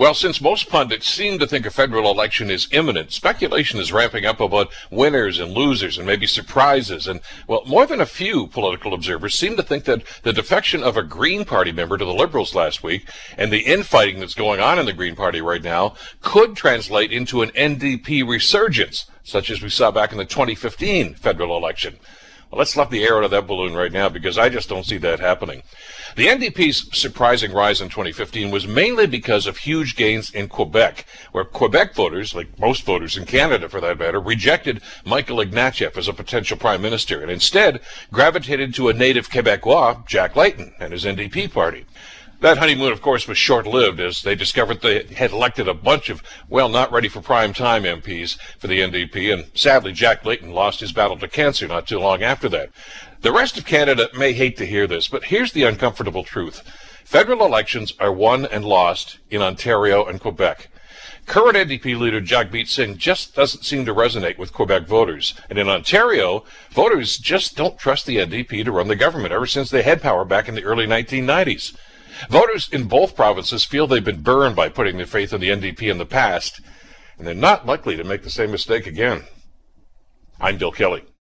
Well, since most pundits seem to think a federal election is imminent, speculation is ramping up about winners and losers and maybe surprises. And, well, more than a few political observers seem to think that the defection of a Green Party member to the Liberals last week and the infighting that's going on in the Green Party right now could translate into an NDP resurgence, such as we saw back in the 2015 federal election. Well, let's let the air out of that balloon right now because I just don't see that happening. The NDP's surprising rise in 2015 was mainly because of huge gains in Quebec, where Quebec voters, like most voters in Canada for that matter, rejected Michael Ignatieff as a potential prime minister and instead gravitated to a native Quebecois, Jack Layton, and his NDP party. That honeymoon, of course, was short-lived as they discovered they had elected a bunch of, well, not ready for prime time MPs for the NDP, and sadly, Jack Layton lost his battle to cancer not too long after that. The rest of Canada may hate to hear this, but here's the uncomfortable truth. Federal elections are won and lost in Ontario and Quebec. Current NDP leader Jagmeet Singh just doesn't seem to resonate with Quebec voters. And in Ontario, voters just don't trust the NDP to run the government ever since they had power back in the early 1990s. Voters in both provinces feel they've been burned by putting their faith in the NDP in the past, and they're not likely to make the same mistake again. I'm Bill Kelly.